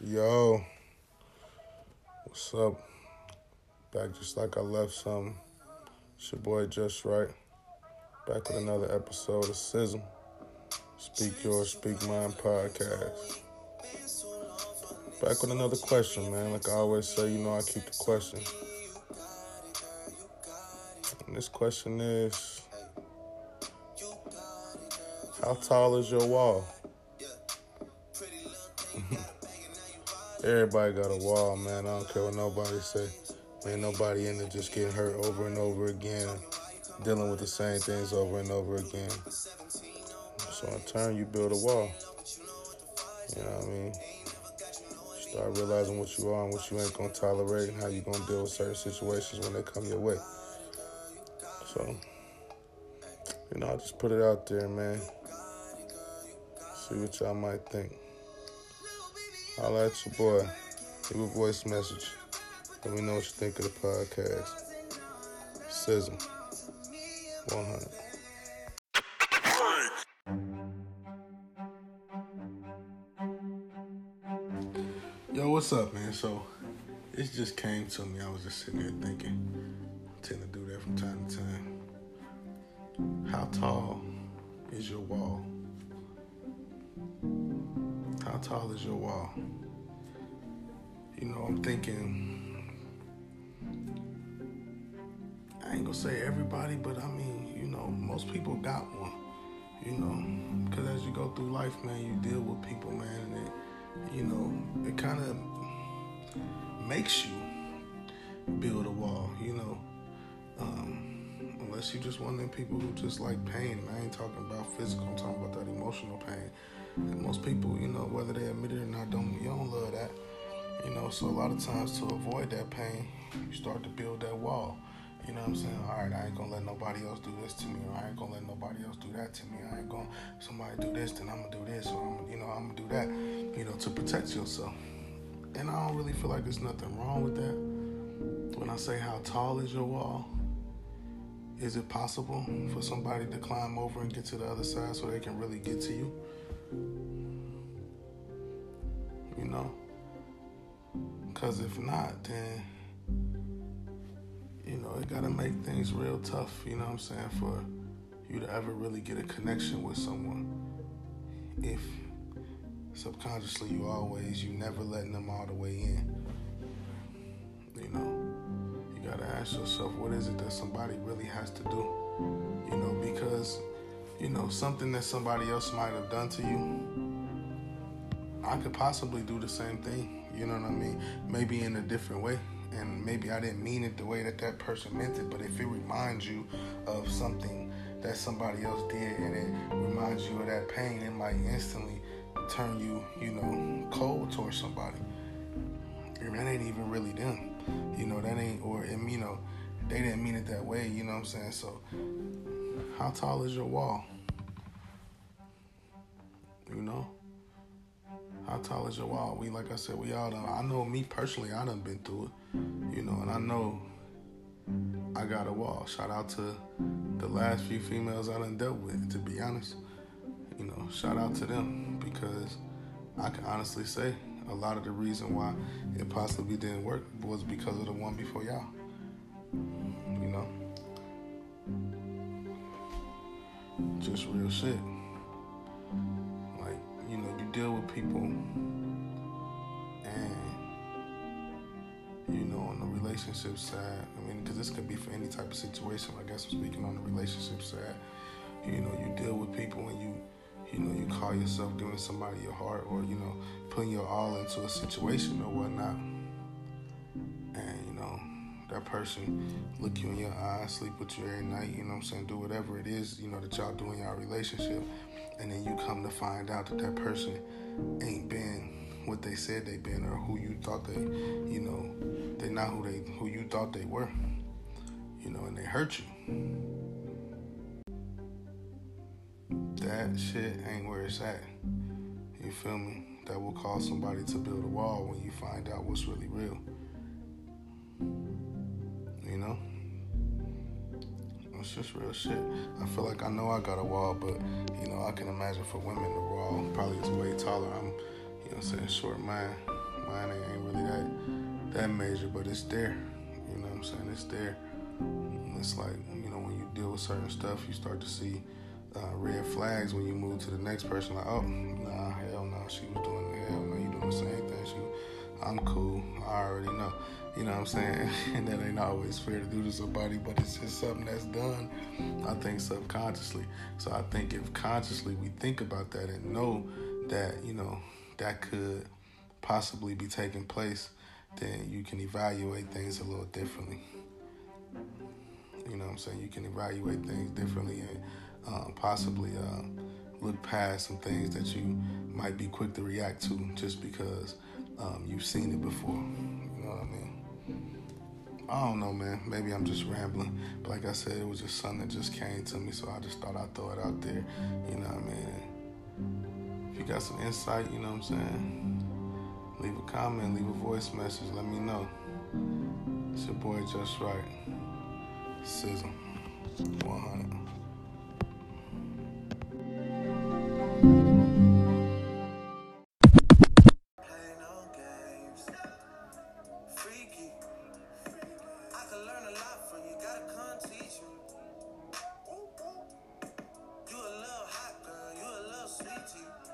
Yo, what's up? Back just like I left some. It's your boy Just Right. Back with another episode of Sism. Speak Yours, Speak Mine podcast. Back with another question, man. Like I always say, you know I keep the question. And this question is How tall is your wall? Everybody got a wall, man. I don't care what nobody say. Ain't nobody in there just getting hurt over and over again, dealing with the same things over and over again. So in turn, you build a wall. You know what I mean? Start realizing what you are and what you ain't gonna tolerate, and how you gonna deal with certain situations when they come your way. So, you know, I just put it out there, man. See what y'all might think. Holla at your boy. Leave a voice message. Let me know what you think of the podcast. Sism 100. Yo, what's up, man? So, it just came to me. I was just sitting there thinking. I tend to do that from time to time. How tall is your wall? How tall is your wall? You know, I'm thinking, I ain't gonna say everybody, but I mean, you know, most people got one. You know, because as you go through life, man, you deal with people, man, and it, you know, it kind of makes you build a wall, you know. Um, unless you just one of them people who just like pain. I ain't talking about physical, I'm talking about that emotional pain. And most people, you know, whether they admit it or not, don't you don't love that. You know, so a lot of times to avoid that pain, you start to build that wall. You know what I'm saying? All right, I ain't gonna let nobody else do this to me, or I ain't gonna let nobody else do that to me. I ain't gonna somebody do this, then I'm gonna do this, or I'm, you know, I'm gonna do that. You know, to protect yourself. And I don't really feel like there's nothing wrong with that. When I say how tall is your wall, is it possible for somebody to climb over and get to the other side so they can really get to you? You know? Because if not, then, you know, it got to make things real tough, you know what I'm saying, for you to ever really get a connection with someone. If subconsciously you always, you never letting them all the way in. You know, you got to ask yourself, what is it that somebody really has to do? You know, something that somebody else might have done to you, I could possibly do the same thing. You know what I mean? Maybe in a different way. And maybe I didn't mean it the way that that person meant it, but if it reminds you of something that somebody else did and it reminds you of that pain, it might instantly turn you, you know, cold towards somebody. And that ain't even really them. You know, that ain't, or, and, you know, they didn't mean it that way, you know what I'm saying? So, how tall is your wall? You know? How tall is your wall? We, like I said, we all done. I know me personally, I done been through it, you know, and I know I got a wall. Shout out to the last few females I done dealt with, to be honest. You know, shout out to them because I can honestly say a lot of the reason why it possibly didn't work was because of the one before y'all. You know? Just real shit. Like, you know, you deal with people and, you know, on the relationship side, I mean, because this could be for any type of situation. I guess I'm speaking on the relationship side. You know, you deal with people and you, you know, you call yourself giving somebody your heart or, you know, putting your all into a situation or whatnot. And, that person look you in your eyes, sleep with you every night, you know what I'm saying, do whatever it is, you know, that y'all do in y'all relationship. And then you come to find out that that person ain't been what they said they been or who you thought they, you know, they not who they, who you thought they were, you know, and they hurt you. That shit ain't where it's at. You feel me? That will cause somebody to build a wall when you find out what's really real. It's just real shit. I feel like I know I got a wall, but you know, I can imagine for women the wall probably is way taller. I'm, you know, I'm saying short man. man. Ain't really that that major, but it's there. You know what I'm saying? It's there. It's like you know when you deal with certain stuff, you start to see uh, red flags when you move to the next person. Like, oh, nah, hell no, she was doing. Hell no, you doing the same thing. She, I'm cool. I already know. You know what I'm saying? and that ain't always fair to do to somebody, but it's just something that's done, I think, subconsciously. So I think if consciously we think about that and know that, you know, that could possibly be taking place, then you can evaluate things a little differently. You know what I'm saying? You can evaluate things differently and uh, possibly uh, look past some things that you might be quick to react to just because um, you've seen it before. You know what I mean? I don't know, man. Maybe I'm just rambling. But like I said, it was just something that just came to me, so I just thought I'd throw it out there. You know what I mean? If you got some insight, you know what I'm saying? Leave a comment, leave a voice message, let me know. It's your boy Just Right. Sizzle. 100. reality